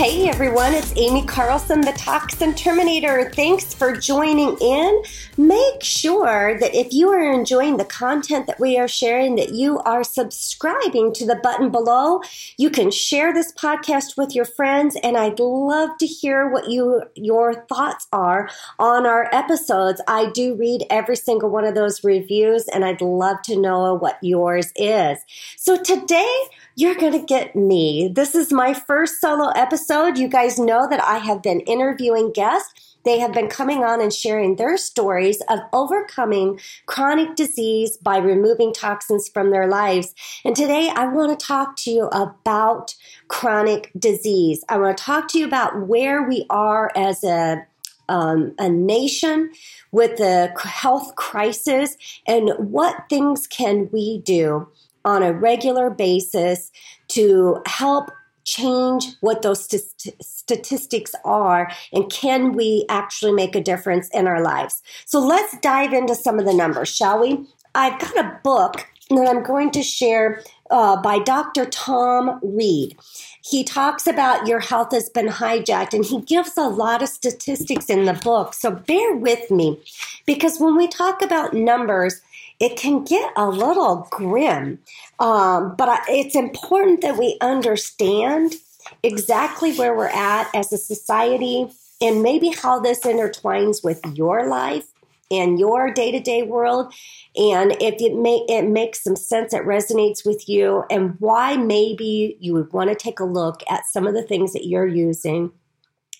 Hey everyone, it's Aimee Carlson, the Toxin Terminator. Thanks for joining in. Make sure that if you are enjoying the content that we are sharing, that you are subscribing to the button below. You can share this podcast with your friends, and I'd love to hear what you your thoughts are on our episodes. I do read every single one of those reviews, and I'd love to know what yours is. So today you're going to get me. This is my first solo episode. You guys know that I have been interviewing guests. They have been coming on and sharing their stories of overcoming chronic disease by removing toxins from their lives. And today I want to talk to you about chronic disease. I want to talk to you about where we are as a um, a nation with the health crisis and what things can we do on a regular basis to help change what those st- statistics are and can we actually make a difference in our lives? So let's dive into some of the numbers shall we? I've got a book that i'm going to share uh, by dr tom reed. He talks about your health has been hijacked and he gives a lot of statistics in the book so bear with me because when we talk about numbers it can get a little grim. Um, but I, it's important that we understand exactly where we're at as a society and maybe how this intertwines with your life and your day-to-day world and if it may it makes some sense it resonates with you and why maybe you would want to take a look at some of the things that you're using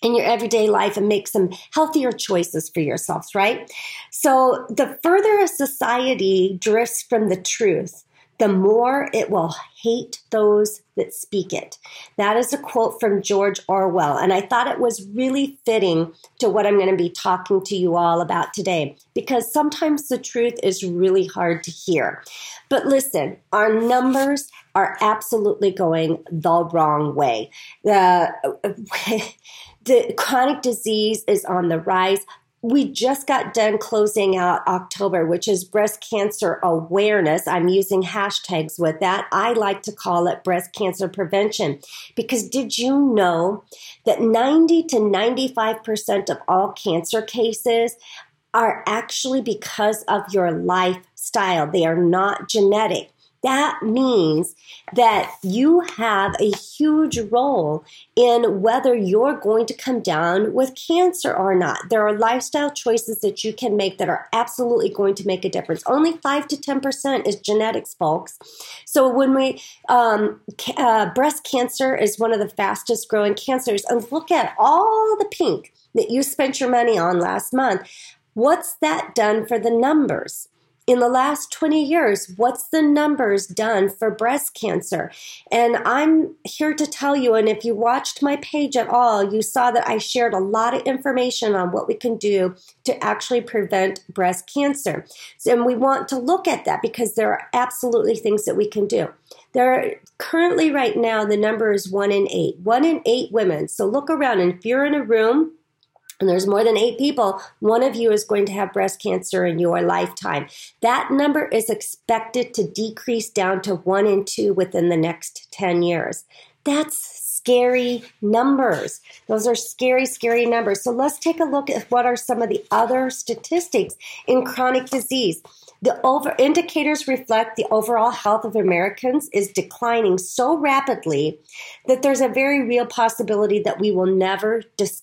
in your everyday life and make some healthier choices for yourselves, right? So the further a society drifts from the truth, the more it will hate those that speak it. That is a quote from George Orwell, and I thought it was really fitting to what I'm going to be talking to you all about today because sometimes the truth is really hard to hear. But listen, our numbers are absolutely going the wrong way. The the chronic disease is on the rise. We just got done closing out October, which is breast cancer awareness. I'm using hashtags with that. I like to call it breast cancer prevention because did you know that 90 to 95% of all cancer cases are actually because of your lifestyle? They are not genetic that means that you have a huge role in whether you're going to come down with cancer or not. There are lifestyle choices that you can make that are absolutely going to make a difference. Only 5 to 10% is genetics, folks. So when we, um, uh, breast cancer is one of the fastest growing cancers. And look at all the pink that you spent your money on last month. What's that done for the numbers? In the last 20 years, what's the numbers done for breast cancer? And I'm here to tell you, and if you watched my page at all, you saw that I shared a lot of information on what we can do to actually prevent breast cancer. And we want to look at that because there are absolutely things that we can do. There are currently right now the number is one in eight. One in eight women. So look around and if you're in a room and there's more than eight people, one of you is going to have breast cancer in your lifetime. That number is expected to decrease down to one in two within the next 10 years. That's scary numbers. Those are scary, scary numbers. So let's take a look at what are some of the other statistics in chronic disease. The over indicators reflect the overall health of Americans is declining so rapidly that there's a very real possibility that we will never dis,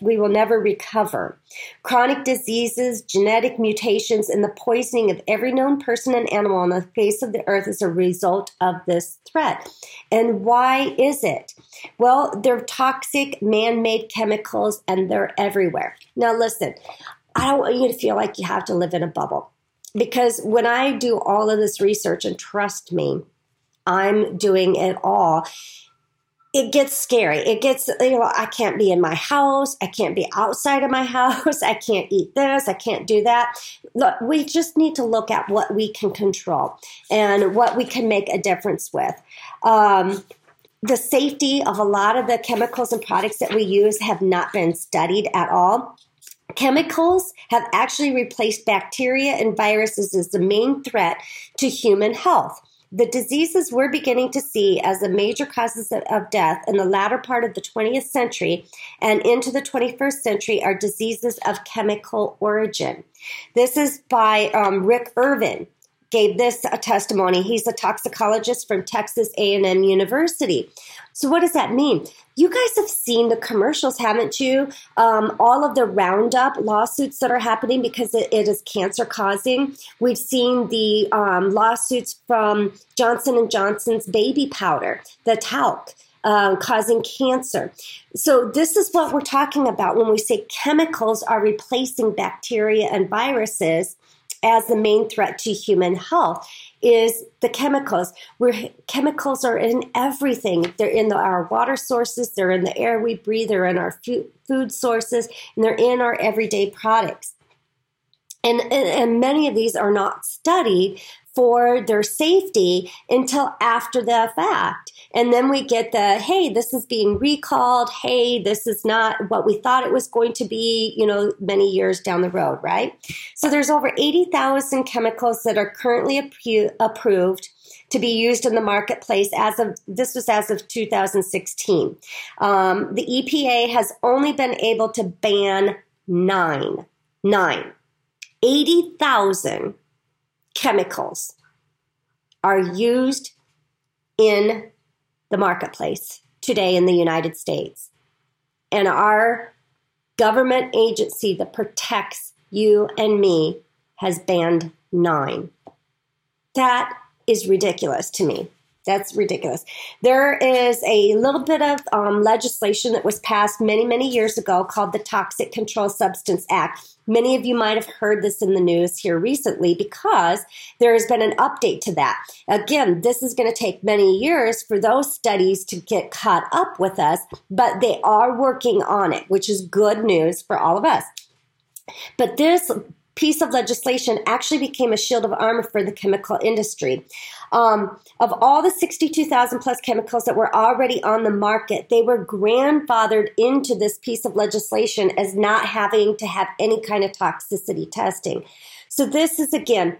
we will never recover. Chronic diseases, genetic mutations, and the poisoning of every known person and animal on the face of the earth is a result of this threat. And why is it? Well, they're toxic man-made chemicals and they're everywhere. Now listen, I don't want you to feel like you have to live in a bubble because when I do all of this research, and trust me, I'm doing it all. it gets scary. It gets, you know, I can't be in my house. I can't be outside of my house. I can't eat this. I can't do that. Look, we just need to look at what we can control and what we can make a difference with. Um, the safety of a lot of the chemicals and products that we use have not been studied at all. Chemicals have actually replaced bacteria and viruses as the main threat to human health. The diseases we're beginning to see as the major causes of death in the latter part of the 20th century and into the 21st century are diseases of chemical origin. This is by um, Rick Irvin gave this a testimony. He's a toxicologist from Texas A&M University. So what does that mean? You guys have seen the commercials, haven't you? Um, all of the Roundup lawsuits that are happening because it, it is cancer causing. We've seen the um, lawsuits from Johnson and Johnson's baby powder, the talc. Uh, causing cancer. So, this is what we're talking about when we say chemicals are replacing bacteria and viruses as the main threat to human health is the chemicals. Where chemicals are in everything. They're in the, our water sources, they're in the air we breathe, they're in our food sources, and they're in our everyday products. And, and, and many of these are not studied for their safety until after the fact. And then we get the, hey, this is being recalled. Hey, this is not what we thought it was going to be, you know, many years down the road, right? So there's over 80,000 chemicals that are currently approved to be used in the marketplace as of this was as of 2016. Um, the EPA has only been able to ban nine, nine, 80,000 chemicals are used in the marketplace today in the United States. And our government agency that protects you and me has banned nine. That is ridiculous to me. That's ridiculous. There is a little bit of um, legislation that was passed many, many years ago called the Toxic Control Substance Act. Many of you might have heard this in the news here recently because there has been an update to that. Again, this is going to take many years for those studies to get caught up with us, but they are working on it, which is good news for all of us. But this piece of legislation actually became a shield of armor for the chemical industry. Um, of all the 62,000 plus chemicals that were already on the market, they were grandfathered into this piece of legislation as not having to have any kind of toxicity testing. So, this is again,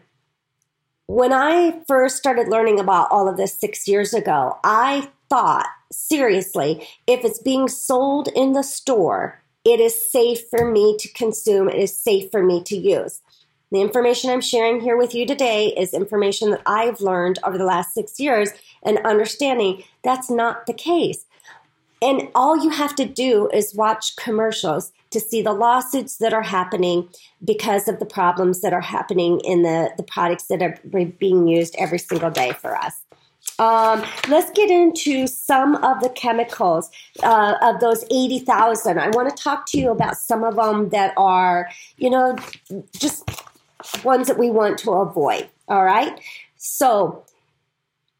when I first started learning about all of this six years ago, I thought seriously, if it's being sold in the store, it is safe for me to consume, it is safe for me to use. The information I'm sharing here with you today is information that I've learned over the last six years and understanding that's not the case. And all you have to do is watch commercials to see the lawsuits that are happening because of the problems that are happening in the, the products that are being used every single day for us. Um, let's get into some of the chemicals uh, of those 80,000. I want to talk to you about some of them that are, you know, just ones that we want to avoid. All right. So,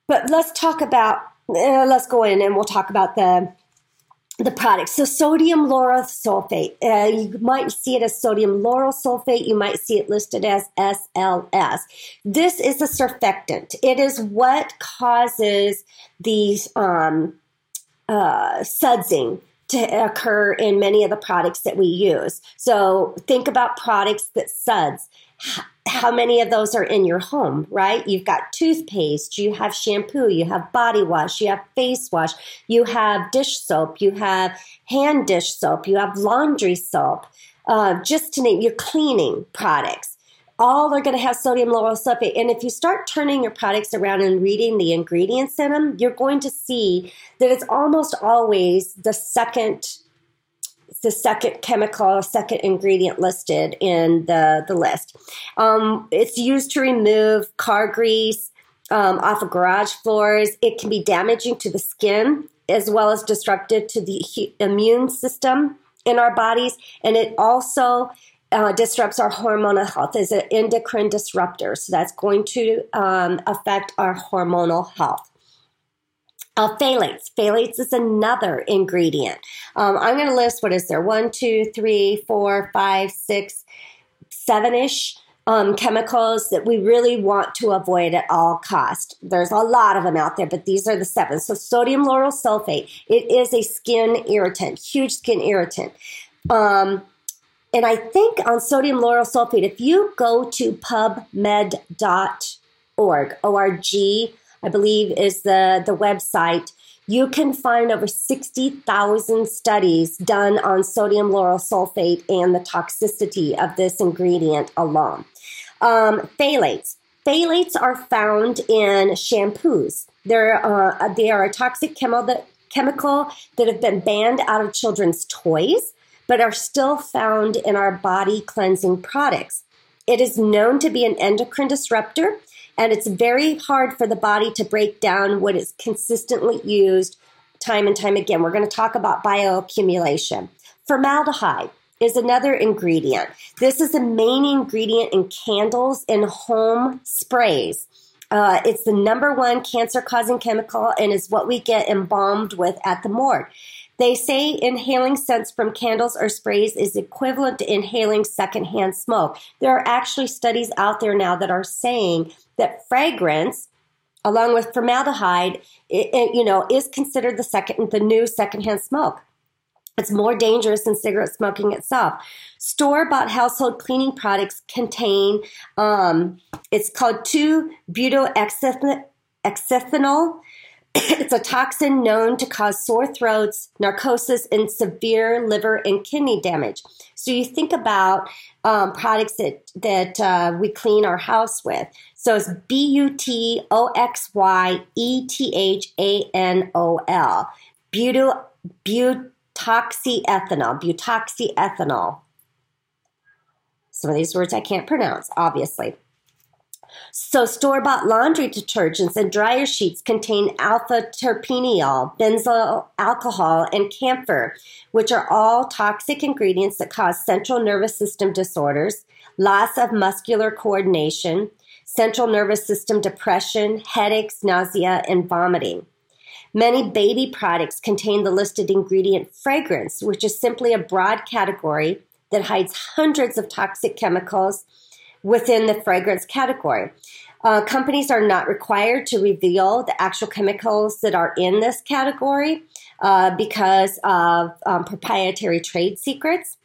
but let's talk about, uh, let's go in and we'll talk about the the product. So sodium lauryl sulfate, uh, you might see it as sodium lauryl sulfate. You might see it listed as SLS. This is a surfactant. It is what causes these um, uh, sudsing to occur in many of the products that we use. So think about products that suds how many of those are in your home, right? You've got toothpaste, you have shampoo, you have body wash, you have face wash, you have dish soap, you have hand dish soap, you have laundry soap, uh, just to name your cleaning products. All are going to have sodium lauryl sulfate. And if you start turning your products around and reading the ingredients in them, you're going to see that it's almost always the second the second chemical, second ingredient listed in the, the list. Um, it's used to remove car grease um, off of garage floors. It can be damaging to the skin as well as disruptive to the immune system in our bodies. And it also uh, disrupts our hormonal health as an endocrine disruptor. So that's going to um, affect our hormonal health. Uh, phthalates. Phthalates is another ingredient. Um, I'm going to list what is there? One, two, three, four, five, six, seven ish um, chemicals that we really want to avoid at all cost. There's a lot of them out there, but these are the seven. So sodium lauryl sulfate, it is a skin irritant, huge skin irritant. Um, and I think on sodium lauryl sulfate, if you go to pubmed.org, O-R-G, I believe is the, the website, you can find over 60,000 studies done on sodium lauryl sulfate and the toxicity of this ingredient alone. Um, phthalates. Phthalates are found in shampoos. They're, uh, they are a toxic chemical that, chemical that have been banned out of children's toys, but are still found in our body cleansing products. It is known to be an endocrine disruptor and it's very hard for the body to break down what is consistently used time and time again. We're going to talk about bioaccumulation. Formaldehyde is another ingredient. This is the main ingredient in candles and home sprays. Uh, it's the number one cancer causing chemical and is what we get embalmed with at the morgue. They say inhaling scents from candles or sprays is equivalent to inhaling secondhand smoke. There are actually studies out there now that are saying that fragrance, along with formaldehyde, it, it, you know, is considered the second, the new secondhand smoke. It's more dangerous than cigarette smoking itself. Store bought household cleaning products contain, um, it's called 2 butyl-hexanol it's a toxin known to cause sore throats, narcosis, and severe liver and kidney damage. So you think about um, products that that uh, we clean our house with. So it's B U T O X Y E T H A N O L. Butyl butoxyethanol. Butoxyethanol. Some of these words I can't pronounce, obviously. So store bought laundry detergents and dryer sheets contain alpha terpineol, benzyl alcohol, and camphor, which are all toxic ingredients that cause central nervous system disorders, loss of muscular coordination, central nervous system depression, headaches, nausea, and vomiting. Many baby products contain the listed ingredient fragrance, which is simply a broad category that hides hundreds of toxic chemicals within the fragrance category. Uh, companies are not required to reveal the actual chemicals that are in this category uh, because of um, proprietary trade secrets.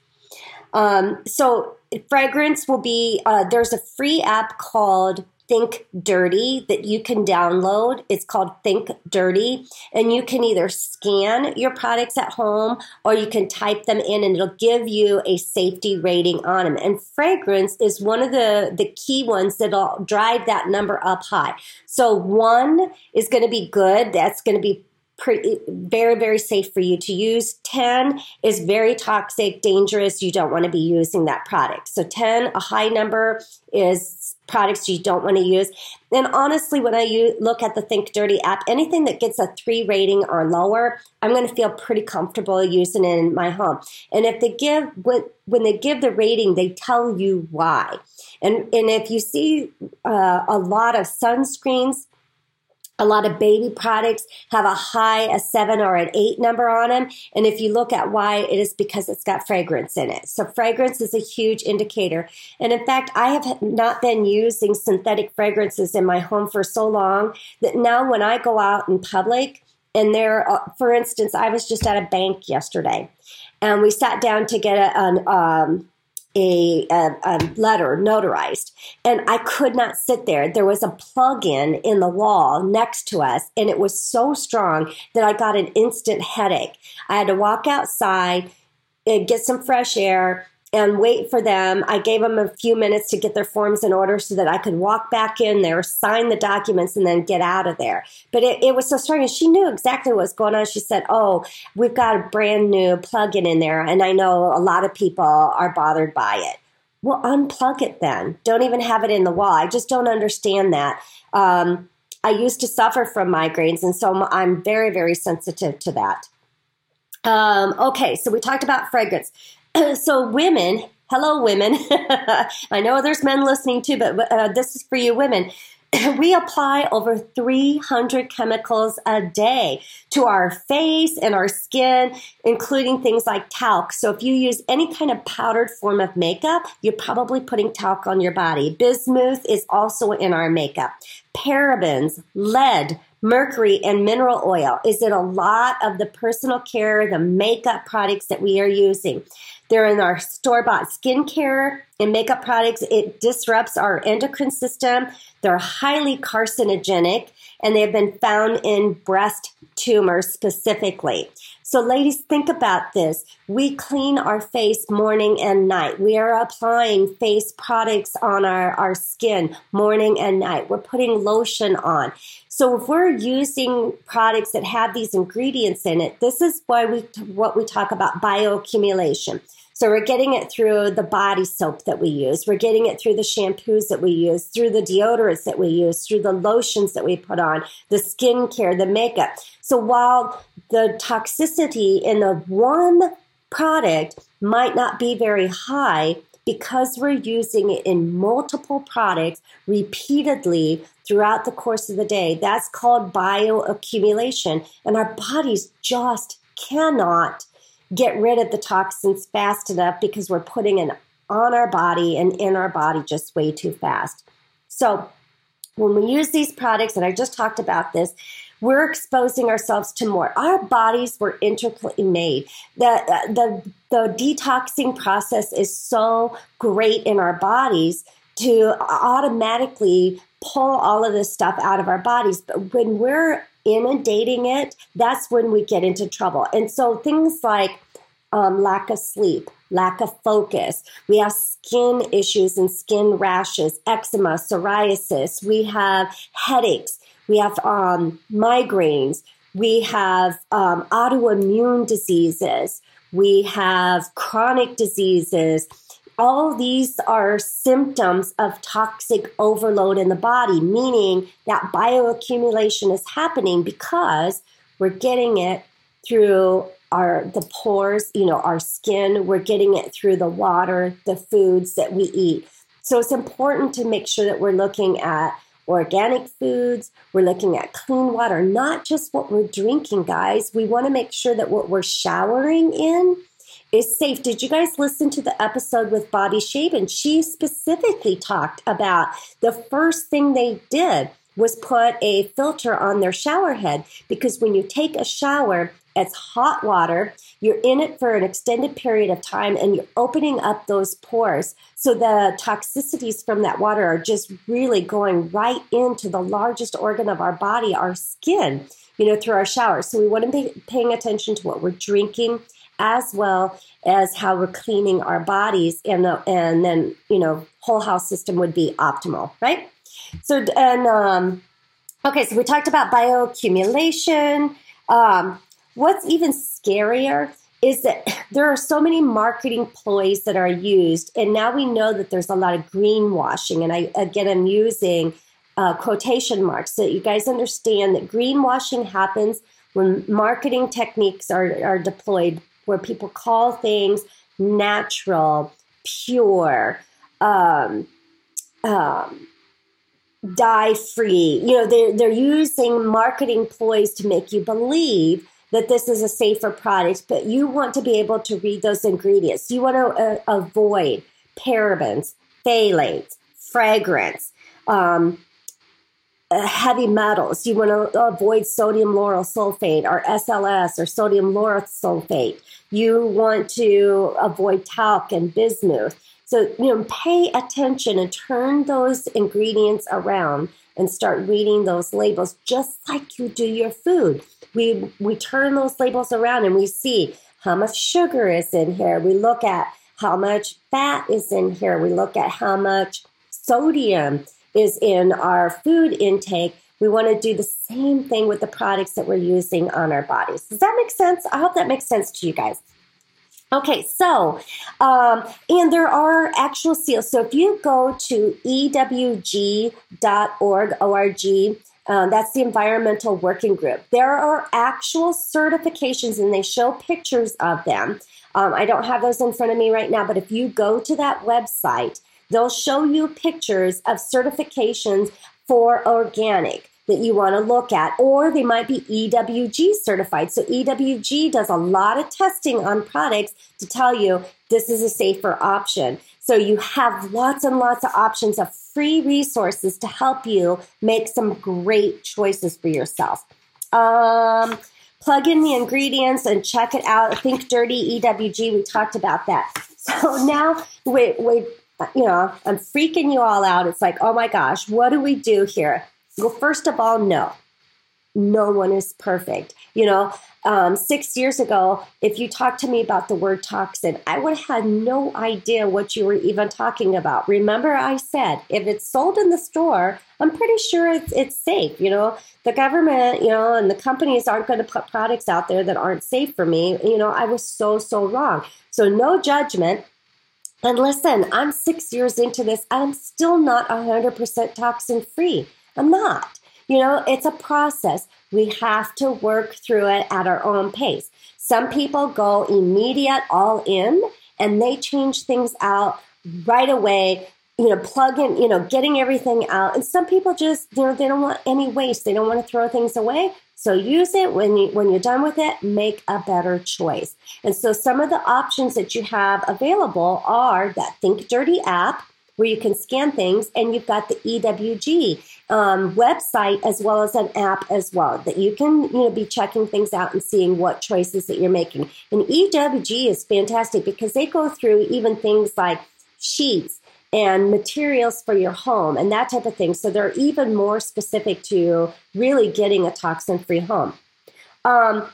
Um, so, fragrance will be uh, there's a free app called Think Dirty that you can download. It's called Think Dirty. And you can either scan your products at home or you can type them in and it'll give you a safety rating on them. And fragrance is one of the, the key ones that'll drive that number up high. So one is going to be good. That's going to be pretty very very safe for you to use. 10 is very toxic dangerous. You don't want to be using that product. So 10 a high number is products you don't want to use. And honestly when i use, look at the think dirty app anything that gets a 3 rating or lower i'm going to feel pretty comfortable using it in my home. And if they give when, when they give the rating they tell you why. And and if you see uh, a lot of sunscreens a lot of baby products have a high, a seven or an eight number on them. And if you look at why, it is because it's got fragrance in it. So fragrance is a huge indicator. And in fact, I have not been using synthetic fragrances in my home for so long that now when I go out in public, and there, for instance, I was just at a bank yesterday and we sat down to get a, an, um, a, a, a, letter notarized and I could not sit there. There was a plug in in the wall next to us and it was so strong that I got an instant headache. I had to walk outside and get some fresh air and wait for them. I gave them a few minutes to get their forms in order so that I could walk back in there, sign the documents, and then get out of there. But it, it was so strange. She knew exactly what was going on. She said, Oh, we've got a brand new plug-in in there. And I know a lot of people are bothered by it. Well, unplug it then. Don't even have it in the wall. I just don't understand that. Um, I used to suffer from migraines, and so I'm very, very sensitive to that. Um, okay, so we talked about fragrance. so women, hello women. I know there's men listening too, but uh, this is for you women. we apply over 300 chemicals a day to our face and our skin, including things like talc. So if you use any kind of powdered form of makeup, you're probably putting talc on your body. Bismuth is also in our makeup. Parabens, lead, mercury, and mineral oil is in a lot of the personal care, the makeup products that we are using. They're in our store bought skincare and makeup products. It disrupts our endocrine system. They're highly carcinogenic and they have been found in breast tumors specifically. So, ladies, think about this. We clean our face morning and night. We are applying face products on our, our skin morning and night. We're putting lotion on. So, if we're using products that have these ingredients in it, this is why we what we talk about bioaccumulation. So we're getting it through the body soap that we use. We're getting it through the shampoos that we use, through the deodorants that we use, through the lotions that we put on, the skincare, the makeup. So while the toxicity in the one product might not be very high, because we're using it in multiple products repeatedly throughout the course of the day, that's called bioaccumulation. And our bodies just cannot get rid of the toxins fast enough because we're putting it on our body and in our body just way too fast. So, when we use these products, and I just talked about this, we're exposing ourselves to more. Our bodies were intricately made. The, the, the detoxing process is so great in our bodies to automatically pull all of this stuff out of our bodies. But when we're inundating it, that's when we get into trouble. And so things like um, lack of sleep, lack of focus. We have skin issues and skin rashes, eczema, psoriasis. We have headaches. We have um, migraines. We have um, autoimmune diseases. We have chronic diseases all these are symptoms of toxic overload in the body, meaning that bioaccumulation is happening because we're getting it through our the pores, you know, our skin, we're getting it through the water, the foods that we eat. So it's important to make sure that we're looking at organic foods, we're looking at clean water, not just what we're drinking, guys. We want to make sure that what we're showering in is safe. Did you guys listen to the episode with Bobby Shaven? She specifically talked about the first thing they did was put a filter on their shower head because when you take a shower, it's hot water. You're in it for an extended period of time and you're opening up those pores. So the toxicities from that water are just really going right into the largest organ of our body, our skin, you know, through our shower. So we want to be paying attention to what we're drinking as well as how we're cleaning our bodies and the, and then you know whole house system would be optimal right? So and um, okay so we talked about bioaccumulation. Um, what's even scarier is that there are so many marketing ploys that are used and now we know that there's a lot of greenwashing and i again i'm using uh, quotation marks so you guys understand that greenwashing happens when marketing techniques are, are deployed where people call things natural, pure, um, um, dye free. You know, they're, they're using marketing ploys to make you believe that this is a safer product, but you want to be able to read those ingredients. You want to uh, avoid parabens, phthalates, fragrance, um, Uh, heavy metals. You want to avoid sodium lauryl sulfate or SLS or sodium lauryl sulfate. You want to avoid talc and bismuth. So, you know, pay attention and turn those ingredients around and start reading those labels just like you do your food. We we turn those labels around and we see how much sugar is in here. We look at how much fat is in here. We look at how much sodium is in our food intake, we want to do the same thing with the products that we're using on our bodies. Does that make sense? I hope that makes sense to you guys. Okay, so, um, and there are actual seals. So if you go to ewg.org, O-R-G, um, that's the environmental working group. There are actual certifications and they show pictures of them. Um, I don't have those in front of me right now, but if you go to that website, They'll show you pictures of certifications for organic that you want to look at, or they might be EWG certified. So EWG does a lot of testing on products to tell you this is a safer option. So you have lots and lots of options of free resources to help you make some great choices for yourself. Um, plug in the ingredients and check it out. Think Dirty EWG. We talked about that. So now we, we, you know, I'm freaking you all out. It's like, oh my gosh, what do we do here? Well, first of all, no. No one is perfect. You know, um, six years ago, if you talked to me about the word toxin, I would have had no idea what you were even talking about. Remember, I said if it's sold in the store, I'm pretty sure it's, it's safe. You know, the government, you know, and the companies aren't going to put products out there that aren't safe for me. You know, I was so, so wrong. So, no judgment. And listen, I'm six years into this. I'm still not 100% toxin free. I'm not. You know, it's a process. We have to work through it at our own pace. Some people go immediate, all in, and they change things out right away. You know, plug in, you know, getting everything out. And some people just, you know, they don't want any waste. They don't want to throw things away. So use it when you when you're done with it, make a better choice. And so some of the options that you have available are that Think Dirty app where you can scan things, and you've got the EWG um, website as well as an app as well that you can you know be checking things out and seeing what choices that you're making. And EWG is fantastic because they go through even things like sheets and materials for your home and that type of thing. So they're even more specific to really getting a toxin free home. Um,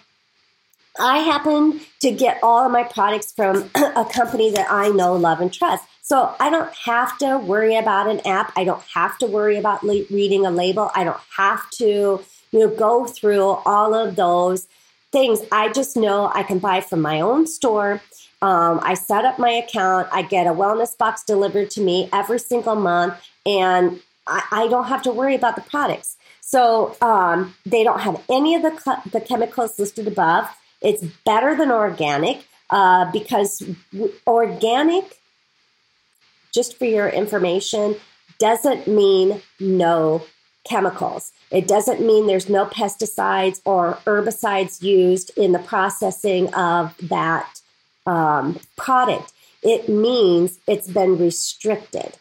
I happen to get all of my products from a company that I know, love, and trust. So I don't have to worry about an app. I don't have to worry about reading a label. I don't have to, you know, go through all of those things. I just know I can buy from my own store. Um, I set up my account. I get a wellness box delivered to me every single month, and I, I don't have to worry about the products. So um, they don't have any of the, the chemicals listed above. It's better than organic uh, because organic just for your information, doesn't mean no chemicals. It doesn't mean there's no pesticides or herbicides used in the processing of that um, product. It means it's been restricted.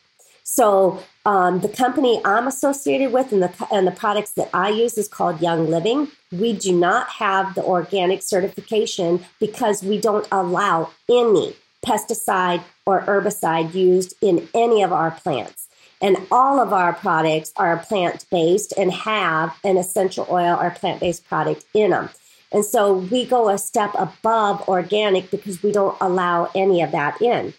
So um, the company I'm associated with and the and the products that I use is called Young Living. We do not have the organic certification because we don't allow any pesticide or herbicide used in any of our plants. And all of our products are plant based and have an essential oil or plant based product in them. And so we go a step above organic because we don't allow any of that in.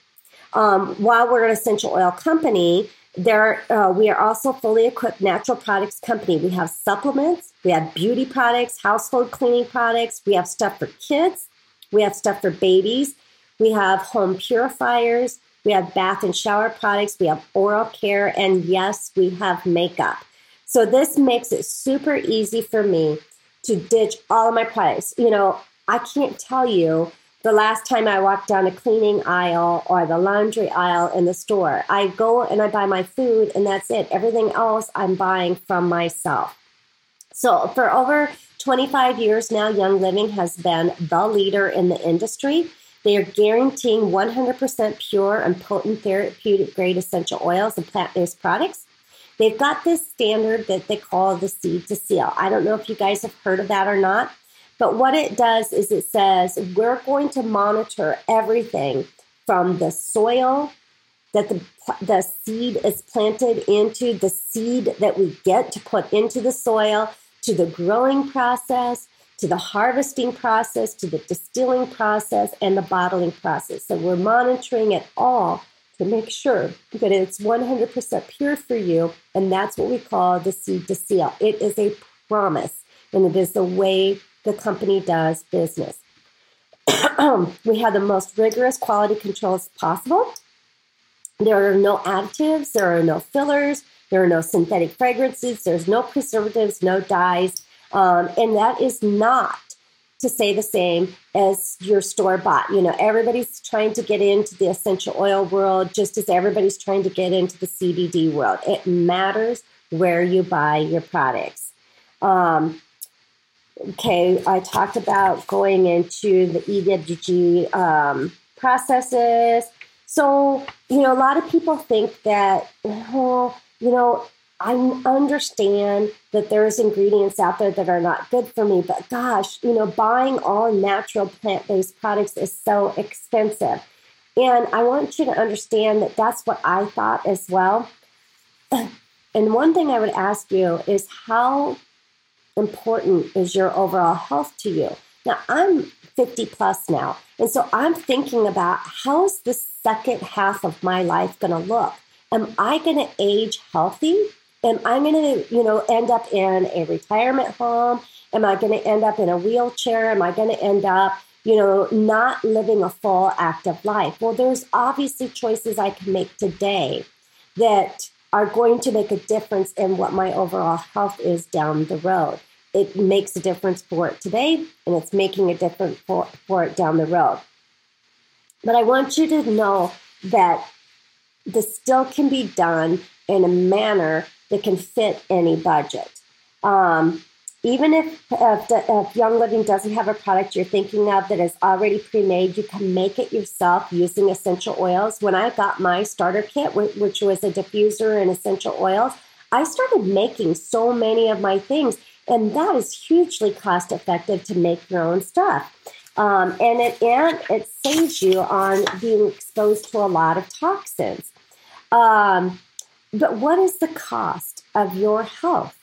Um, while we're an essential oil company, there uh, we are also fully equipped natural products company. We have supplements, we have beauty products, household cleaning products, we have stuff for kids, we have stuff for babies, we have home purifiers. We have bath and shower products. We have oral care. And yes, we have makeup. So this makes it super easy for me to ditch all of my products. You know, I can't tell you the last time I walked down a cleaning aisle or the laundry aisle in the store. I go and I buy my food, and that's it. Everything else I'm buying from myself. So for over 25 years now, Young Living has been the leader in the industry. They are guaranteeing 100% pure and potent therapeutic grade essential oils and plant based products. They've got this standard that they call the seed to seal. I don't know if you guys have heard of that or not, but what it does is it says we're going to monitor everything from the soil that the, the seed is planted into, the seed that we get to put into the soil, to the growing process, to the harvesting process, to the distilling process, and the bottling process. So we're monitoring it all to make sure that it's 100% pure for you. And that's what we call the seed to seal. It is a promise, and it is the way the company does business. we have the most rigorous quality controls possible. There are no additives, there are no fillers, there are no synthetic fragrances, there's no preservatives, no dyes. Um, and that is not to say the same as your store bought. You know, everybody's trying to get into the essential oil world just as everybody's trying to get into the CBD world. It matters where you buy your products. Um, okay, I talked about going into the EWG um, processes. So, you know, a lot of people think that, you know, I understand that there's ingredients out there that are not good for me, but gosh, you know, buying all natural plant based products is so expensive. And I want you to understand that that's what I thought as well. And one thing I would ask you is how important is your overall health to you? Now, I'm 50 plus now. And so I'm thinking about how's the second half of my life going to look? Am I going to age healthy? Am I going to, you know, end up in a retirement home? Am I going to end up in a wheelchair? Am I going to end up, you know, not living a full active life? Well, there's obviously choices I can make today that are going to make a difference in what my overall health is down the road it makes a difference for it today and it's making a difference for, for it down the road. But I want you to know that this still can be done in a manner that can fit any budget. Um, even if, if, if, Young Living doesn't have a product you're thinking of that is already pre made, you can make it yourself using essential oils. When I got my starter kit, which was a diffuser and essential oils, I started making so many of my things and that is hugely cost effective to make your own stuff. Um, and it and it saves you on being exposed to a lot of toxins. Um, but what is the cost of your health?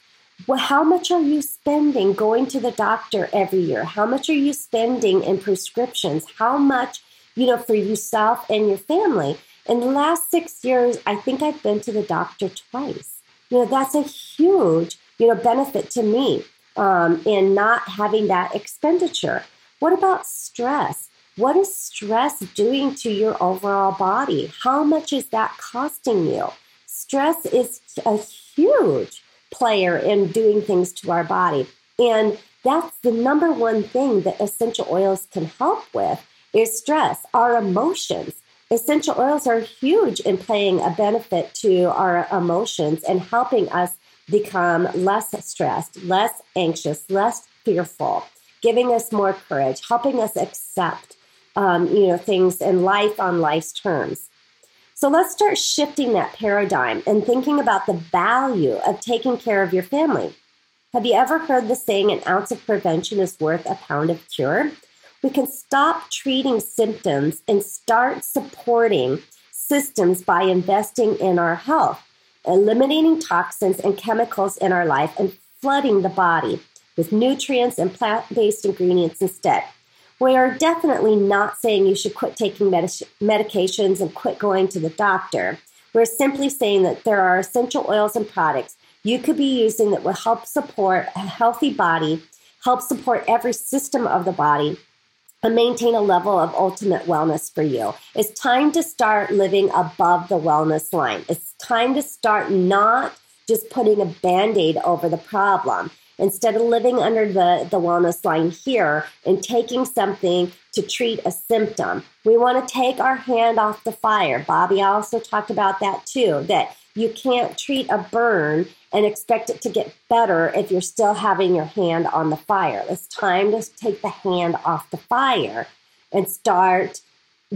Well, how much are you spending going to the doctor every year? How much are you spending in prescriptions? How much, you know, for yourself and your family? In the last six years, I think I've been to the doctor twice. You know, that's a huge you know, benefit to me um, in not having that expenditure. What about stress? What is stress doing to your overall body? How much is that costing you? Stress is a huge player in doing things to our body. And that's the number one thing that essential oils can help with is stress, our emotions. Essential oils are huge in playing a benefit to our emotions and helping us become less stressed, less anxious, less fearful, giving us more courage, helping us accept, um, you know, things in life on life's terms. So let's start shifting that paradigm and thinking about the value of taking care of your family. Have you ever heard the saying, an ounce of prevention is worth a pound of cure? We can stop treating symptoms and start supporting systems by investing in our health eliminating toxins and chemicals in our life and flooding the body with nutrients and plant based ingredients instead. We are definitely not saying you should quit taking medic- medications and quit going to the doctor. We're simply saying that there are essential oils and products you could be using that will help support a healthy body, help support every system of the body, and maintain a level of ultimate wellness for you. It's time to start living above the wellness line. It's time to start not just putting a band aid over the problem. Instead of living under the, the wellness line here and taking something to treat a symptom, we want to take our hand off the fire. Bobby also talked about that too, that you can't treat a burn and expect it to get better if you're still having your hand on the fire. It's time to take the hand off the fire and start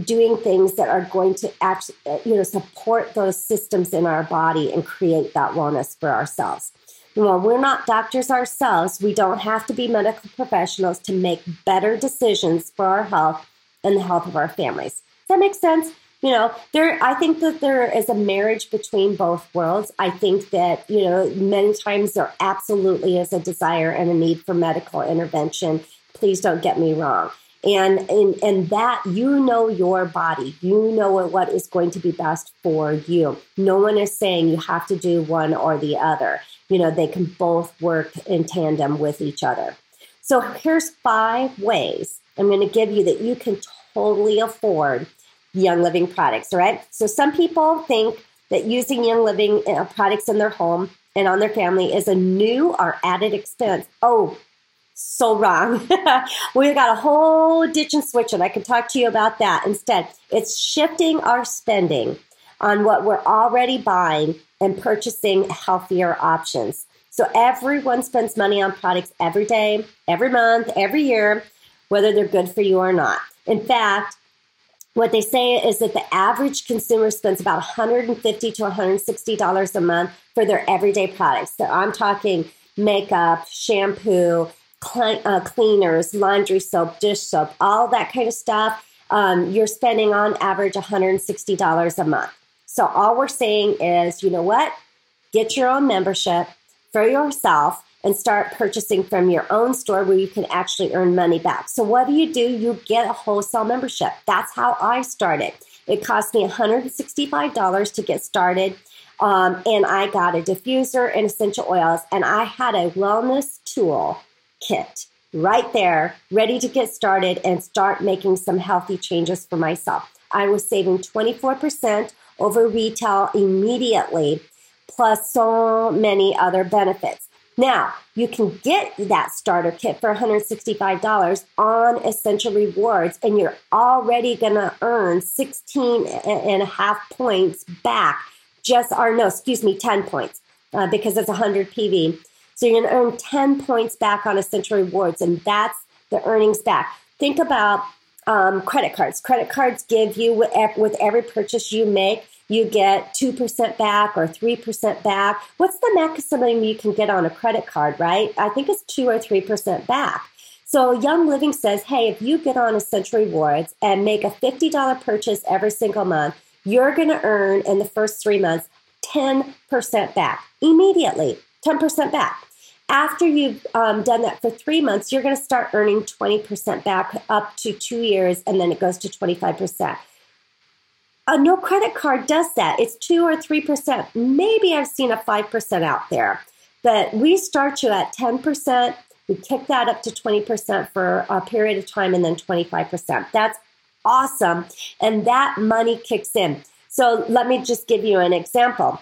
doing things that are going to actually you know support those systems in our body and create that wellness for ourselves. Well, we're not doctors ourselves. We don't have to be medical professionals to make better decisions for our health and the health of our families. Does that make sense? you know there i think that there is a marriage between both worlds i think that you know many times there absolutely is a desire and a need for medical intervention please don't get me wrong and and and that you know your body you know what is going to be best for you no one is saying you have to do one or the other you know they can both work in tandem with each other so here's five ways i'm going to give you that you can totally afford Young Living products, right? So some people think that using Young Living uh, products in their home and on their family is a new or added expense. Oh, so wrong. We've got a whole ditch and switch, and I can talk to you about that instead. It's shifting our spending on what we're already buying and purchasing healthier options. So everyone spends money on products every day, every month, every year, whether they're good for you or not. In fact, what they say is that the average consumer spends about $150 to $160 a month for their everyday products. So I'm talking makeup, shampoo, uh, cleaners, laundry soap, dish soap, all that kind of stuff. Um, you're spending on average $160 a month. So all we're saying is, you know what? Get your own membership for yourself and start purchasing from your own store where you can actually earn money back. So what do you do? You get a wholesale membership. That's how I started. It cost me $165 to get started. Um, and I got a diffuser and essential oils, and I had a wellness tool kit right there, ready to get started and start making some healthy changes for myself. I was saving 24% over retail immediately, plus so many other benefits. Now, you can get that starter kit for $165 on Essential Rewards, and you're already going to earn 16 and a half points back. Just, or no, excuse me, 10 points uh, because it's 100 PV. So you're going to earn 10 points back on Essential Rewards, and that's the earnings back. Think about um, credit cards. Credit cards give you, with every purchase you make, you get 2% back or 3% back. What's the maximum you can get on a credit card, right? I think it's 2 or 3% back. So Young Living says, hey, if you get on Essential Rewards and make a $50 purchase every single month, you're going to earn in the first three months 10% back immediately, 10% back. After you've um, done that for three months, you're going to start earning 20% back up to two years, and then it goes to 25%. A no credit card does that. It's two or 3%. Maybe I've seen a 5% out there, but we start you at 10%. We kick that up to 20% for a period of time and then 25%. That's awesome. And that money kicks in. So let me just give you an example.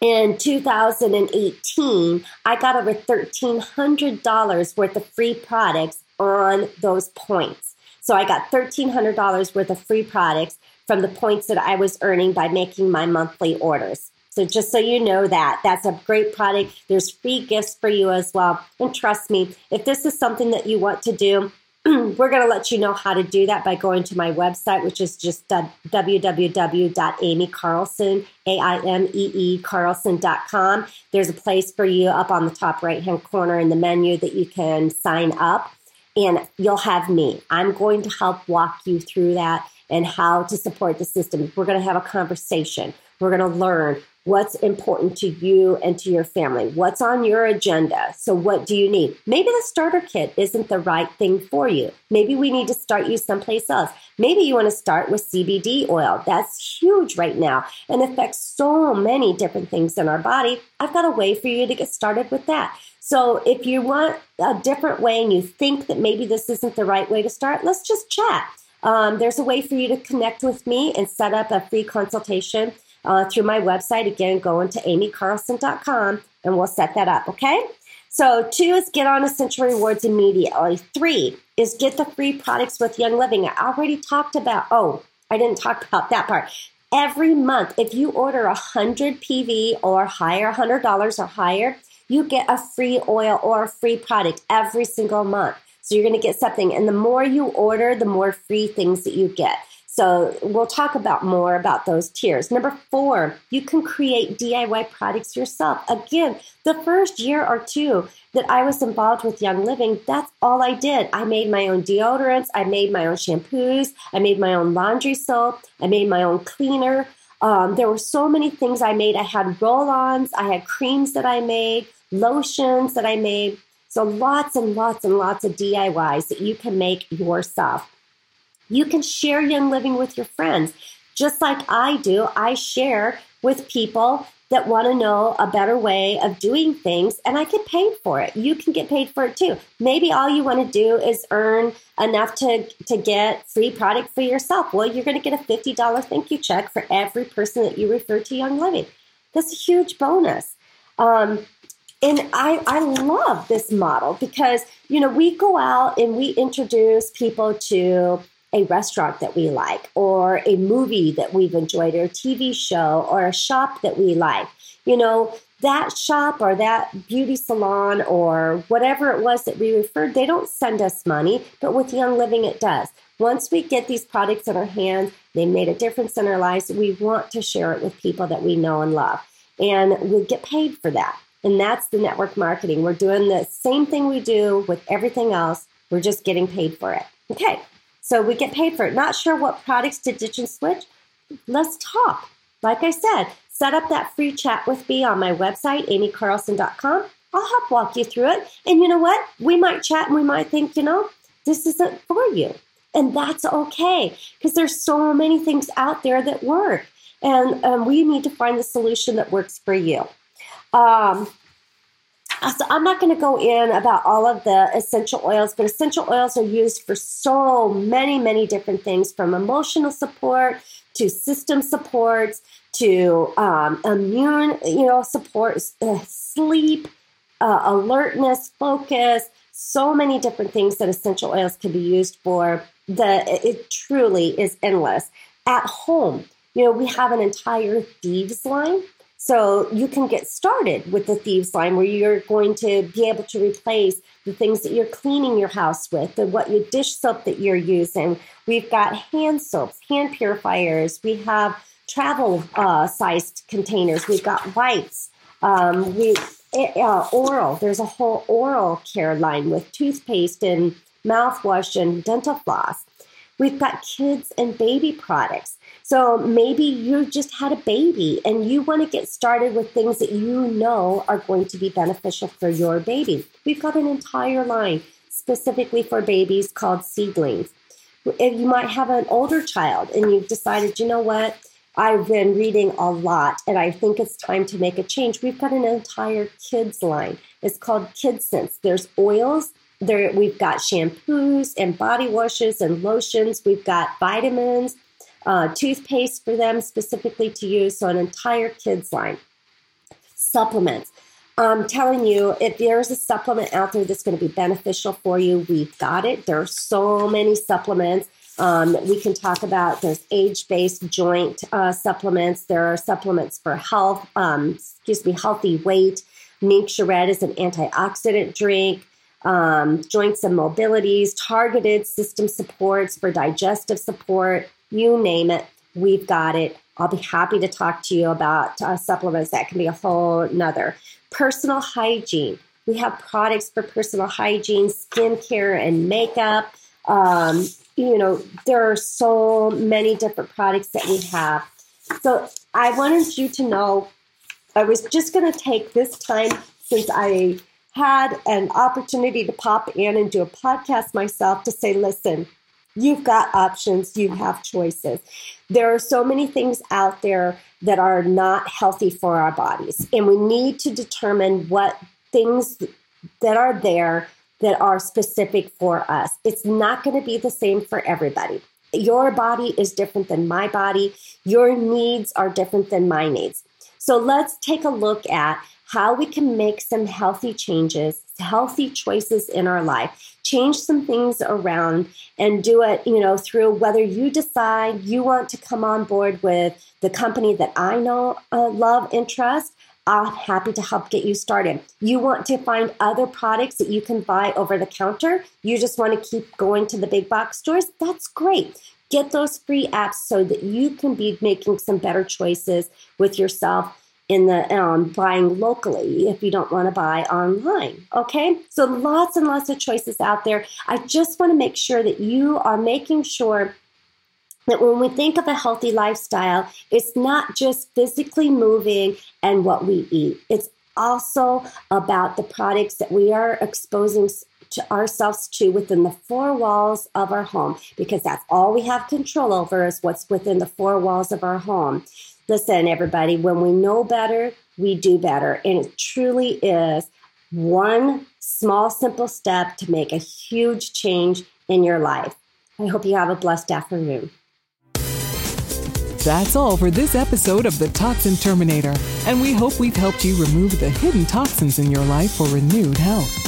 In 2018, I got over $1,300 worth of free products on those points. So I got $1,300 worth of free products from the points that I was earning by making my monthly orders. So just so you know that, that's a great product. There's free gifts for you as well. And trust me, if this is something that you want to do, we're going to let you know how to do that by going to my website, which is just www.aimeecarlson. There's a place for you up on the top right-hand corner in the menu that you can sign up and you'll have me. I'm going to help walk you through that and how to support the system. We're going to have a conversation. We're going to learn what's important to you and to your family. What's on your agenda? So, what do you need? Maybe the starter kit isn't the right thing for you. Maybe we need to start you someplace else. Maybe you want to start with CBD oil. That's huge right now and affects so many different things in our body. I've got a way for you to get started with that. So, if you want a different way and you think that maybe this isn't the right way to start, let's just chat. Um, there's a way for you to connect with me and set up a free consultation uh, through my website. Again, go into aimeecarlson.com and we'll set that up, okay? So, two is get on Essential Rewards immediately. Three is get the free products with Young Living. I already talked about, oh, I didn't talk about that part. Every month, if you order 100 PV or higher, $100 or higher, you get a free oil or a free product every single month. So you're going to get something. And the more you order, the more free things that you get. So we'll talk about more about those tiers. Number four, you can create DIY products yourself. Again, the first year or two that I was involved with Young Living, that's all I did. I made my own deodorants, I made my own shampoos, I made my own laundry soap, I made my own cleaner. Um, there were so many things I made. I had roll ons, I had creams that I made, lotions that I made. So lots and lots and lots of DIYs that you can make yourself. You can share Young Living with your friends. Just like I do, I share with people that want to know a better way of doing things and I get paid for it. You can get paid for it too. Maybe all you want to do is earn enough to, to get free product for yourself. Well, you're going to get a $50 thank you check for every person that you refer to Young Living. That's a huge bonus. Um, and I, I love this model because, you know, we go out and we introduce people to a restaurant that we like, or a movie that we've enjoyed, or a TV show, or a shop that we like. You know, that shop or that beauty salon or whatever it was that we referred, they don't send us money, but with Young Living, it does. Once we get these products in our hands, they made a difference in our lives. We want to share it with people that we know and love, and we get paid for that. And that's the network marketing. We're doing the same thing we do with everything else. We're just getting paid for it. Okay, so we get paid for it. Not sure what products to ditch and switch? Let's talk. Like I said, set up that free chat with me on my website, aimeecarlson.com. I'll help walk you through it. And you know what? We might chat and we might think, you know, this isn't for you. And that's okay because there's so many things out there that work. And um, we need to find the solution that works for you. Um, so I'm not going to go in about all of the essential oils, but essential oils are used for so many, many different things from emotional support to system supports to um, immune, you know, support, uh, sleep, uh, alertness, focus, so many different things that essential oils can be used for. The it truly is endless. At home, you know, we have an entire thieves line. So you can get started with the thieves line where you're going to be able to replace the things that you're cleaning your house with, the what your dish soap that you're using. We've got hand soaps, hand purifiers. We have travel uh, sized containers. We've got wipes. Um, we uh, oral. There's a whole oral care line with toothpaste and mouthwash and dental floss. We've got kids and baby products. So maybe you just had a baby and you want to get started with things that you know are going to be beneficial for your baby. We've got an entire line specifically for babies called seedlings. If you might have an older child and you've decided, you know what, I've been reading a lot and I think it's time to make a change. We've got an entire kids line. It's called KidScents. There's oils, there we've got shampoos and body washes and lotions. We've got vitamins, uh, toothpaste for them specifically to use. So an entire kids line. Supplements. I'm telling you, if there's a supplement out there that's going to be beneficial for you, we've got it. There are so many supplements. Um, we can talk about there's age-based joint uh, supplements. There are supplements for health, um, excuse me, healthy weight. NingXia Red is an antioxidant drink. Um, joints and mobilities, targeted system supports for digestive support. You name it, we've got it. I'll be happy to talk to you about uh, supplements. That can be a whole nother. Personal hygiene. We have products for personal hygiene, skincare, and makeup. Um, you know, there are so many different products that we have. So I wanted you to know I was just going to take this time since I had an opportunity to pop in and do a podcast myself to say, listen, you've got options, you have choices. There are so many things out there that are not healthy for our bodies, and we need to determine what things that are there that are specific for us. It's not going to be the same for everybody. Your body is different than my body. Your needs are different than my needs. So let's take a look at how we can make some healthy changes, healthy choices in our life, change some things around and do it, you know, through whether you decide you want to come on board with the company that I know, uh, love, and trust, I'm happy to help get you started. You want to find other products that you can buy over the counter. You just want to keep going to the big box stores. That's great. Get those free apps so that you can be making some better choices with yourself in the um, buying locally if you don't want to buy online. Okay, so lots and lots of choices out there. I just want to make sure that you are making sure that when we think of a healthy lifestyle, it's not just physically moving and what we eat. It's also about the products that we are exposing to ourselves to within the four walls of our home because that's all we have control over is what's within the four walls of our home. Listen, everybody, when we know better, we do better. And it truly is one small, simple step to make a huge change in your life. I hope you have a blessed afternoon. That's all for this episode of The Toxin Terminator, and we hope we've helped you remove the hidden toxins in your life for renewed health.